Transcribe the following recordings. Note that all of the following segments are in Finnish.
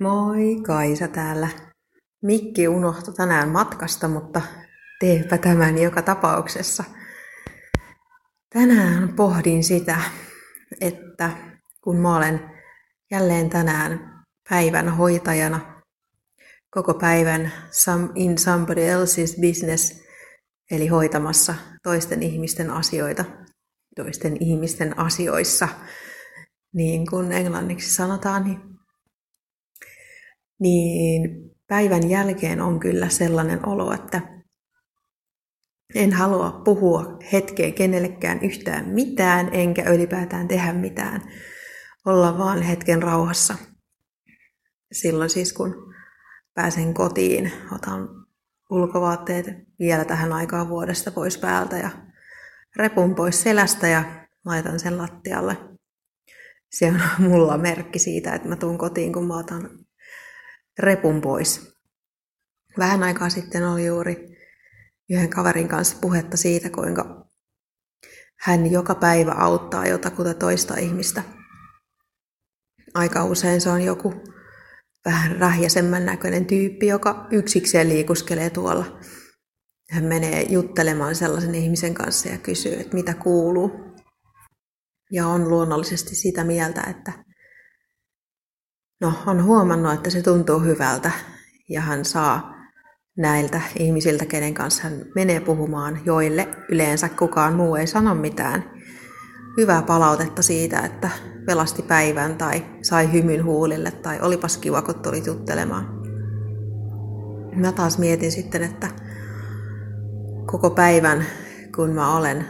Moi, Kaisa täällä. Mikki unohtui tänään matkasta, mutta teepä tämän joka tapauksessa. Tänään pohdin sitä, että kun mä olen jälleen tänään päivän hoitajana, koko päivän in somebody else's business, eli hoitamassa toisten ihmisten asioita, toisten ihmisten asioissa, niin kuin englanniksi sanotaan, niin niin päivän jälkeen on kyllä sellainen olo, että en halua puhua hetkeen kenellekään yhtään mitään, enkä ylipäätään tehdä mitään. Olla vaan hetken rauhassa. Silloin siis kun pääsen kotiin, otan ulkovaatteet vielä tähän aikaan vuodesta pois päältä ja repun pois selästä ja laitan sen lattialle. Se on mulla merkki siitä, että mä tuun kotiin, kun mä otan repun pois. Vähän aikaa sitten oli juuri yhden kaverin kanssa puhetta siitä, kuinka hän joka päivä auttaa jotakuta toista ihmistä. Aika usein se on joku vähän rähjäsemmän näköinen tyyppi, joka yksikseen liikuskelee tuolla. Hän menee juttelemaan sellaisen ihmisen kanssa ja kysyy, että mitä kuuluu. Ja on luonnollisesti sitä mieltä, että no, on huomannut, että se tuntuu hyvältä ja hän saa näiltä ihmisiltä, kenen kanssa hän menee puhumaan, joille yleensä kukaan muu ei sano mitään, hyvää palautetta siitä, että pelasti päivän tai sai hymyn huulille tai olipas kiva, kun tuli juttelemaan. Mä taas mietin sitten, että koko päivän, kun mä olen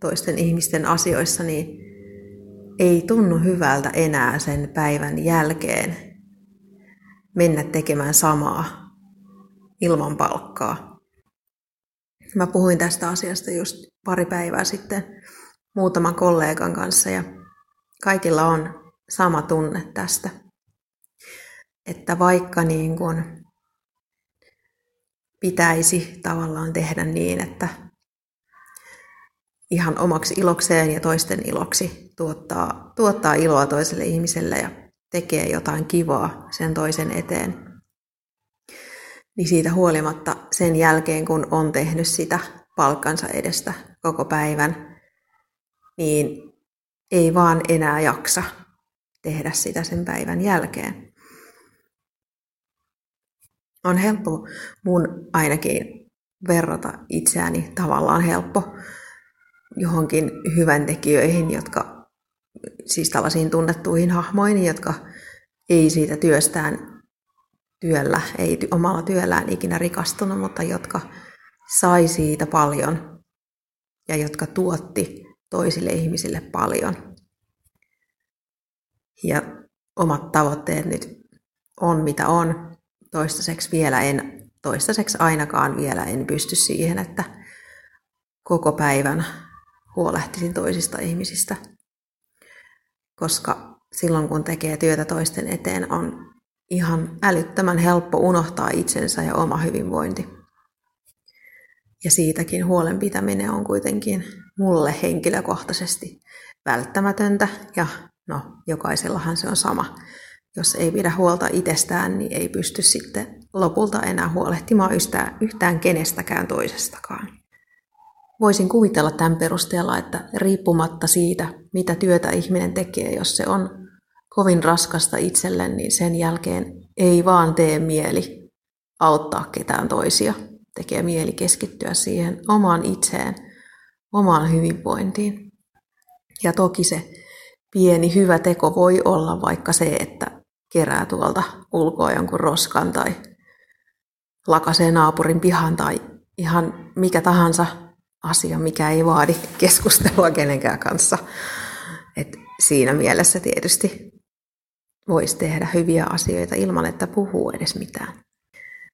toisten ihmisten asioissa, niin ei tunnu hyvältä enää sen päivän jälkeen mennä tekemään samaa ilman palkkaa. Mä puhuin tästä asiasta just pari päivää sitten muutaman kollegan kanssa ja kaikilla on sama tunne tästä. Että vaikka niin kun pitäisi tavallaan tehdä niin, että ihan omaksi ilokseen ja toisten iloksi tuottaa, tuottaa iloa toiselle ihmiselle ja tekee jotain kivaa sen toisen eteen. Niin siitä huolimatta sen jälkeen, kun on tehnyt sitä palkkansa edestä koko päivän, niin ei vaan enää jaksa tehdä sitä sen päivän jälkeen. On helppo mun ainakin verrata itseäni tavallaan helppo johonkin hyväntekijöihin, jotka siis tällaisiin tunnettuihin hahmoihin, jotka ei siitä työstään työllä, ei omalla työllään ikinä rikastunut, mutta jotka sai siitä paljon ja jotka tuotti toisille ihmisille paljon. Ja omat tavoitteet nyt on mitä on. Toistaiseksi vielä en, toistaiseksi ainakaan vielä en pysty siihen, että koko päivän huolehtisin toisista ihmisistä. Koska silloin kun tekee työtä toisten eteen on ihan älyttömän helppo unohtaa itsensä ja oma hyvinvointi. Ja siitäkin huolen pitäminen on kuitenkin mulle henkilökohtaisesti välttämätöntä ja no jokaisellahan se on sama. Jos ei pidä huolta itsestään, niin ei pysty sitten lopulta enää huolehtimaan yhtään, yhtään kenestäkään toisestakaan. Voisin kuvitella tämän perusteella, että riippumatta siitä, mitä työtä ihminen tekee, jos se on kovin raskasta itselle, niin sen jälkeen ei vaan tee mieli auttaa ketään toisia. Tekee mieli keskittyä siihen omaan itseen, omaan hyvinvointiin. Ja toki se pieni hyvä teko voi olla vaikka se, että kerää tuolta ulkoa jonkun roskan tai lakasee naapurin pihan tai ihan mikä tahansa asia, mikä ei vaadi keskustelua kenenkään kanssa. Et siinä mielessä tietysti voisi tehdä hyviä asioita ilman, että puhuu edes mitään.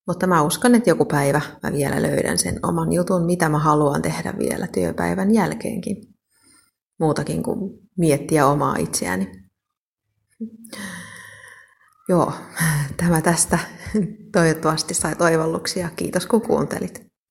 Mutta mä uskon, että joku päivä mä vielä löydän sen oman jutun, mitä mä haluan tehdä vielä työpäivän jälkeenkin. Muutakin kuin miettiä omaa itseäni. Joo, tämä tästä toivottavasti sai toivalluksia. Kiitos kun kuuntelit.